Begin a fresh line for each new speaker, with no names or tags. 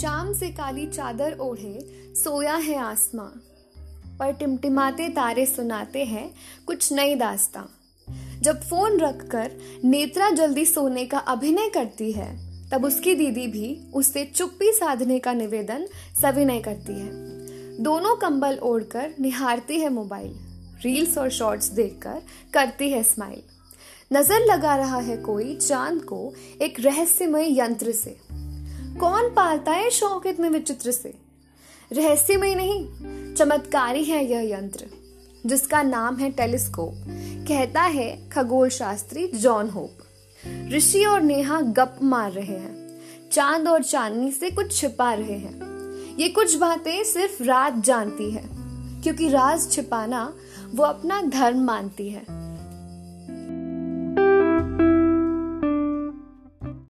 शाम से काली चादर ओढ़े, सोया है आसमां। पर टिमटिमाते तारे सुनाते हैं कुछ नई दास्तां। जब फ़ोन रखकर नेत्रा जल्दी सोने का अभिनय करती है, तब उसकी दीदी भी उससे चुप्पी साधने का निवेदन सविनय करती है। दोनों कंबल ओढ़कर निहारती है मोबाइल। रील्स और शॉर्ट्स देखकर करती है स्माइल। नज़र लगा रहा है कोई चाँद को एक रहस्यमय यंत्र से। कौन पालता है शौक इतने विचित्र से? रहस्यमय नहीं, चमत्कारी है यह यंत्र, जिसका नाम है टेलीस्कोप। कहता है खगोल शास्त्री जॉन होप। ऋषि और नेहा गप मार रहे हैं, चाँद और चांदनी से कुछ छिपा रहे हैं। ये कुछ बातें सिर्फ़ रात जानती है, क्योंकि राज छिपाना वो अपना धर्म मानती है।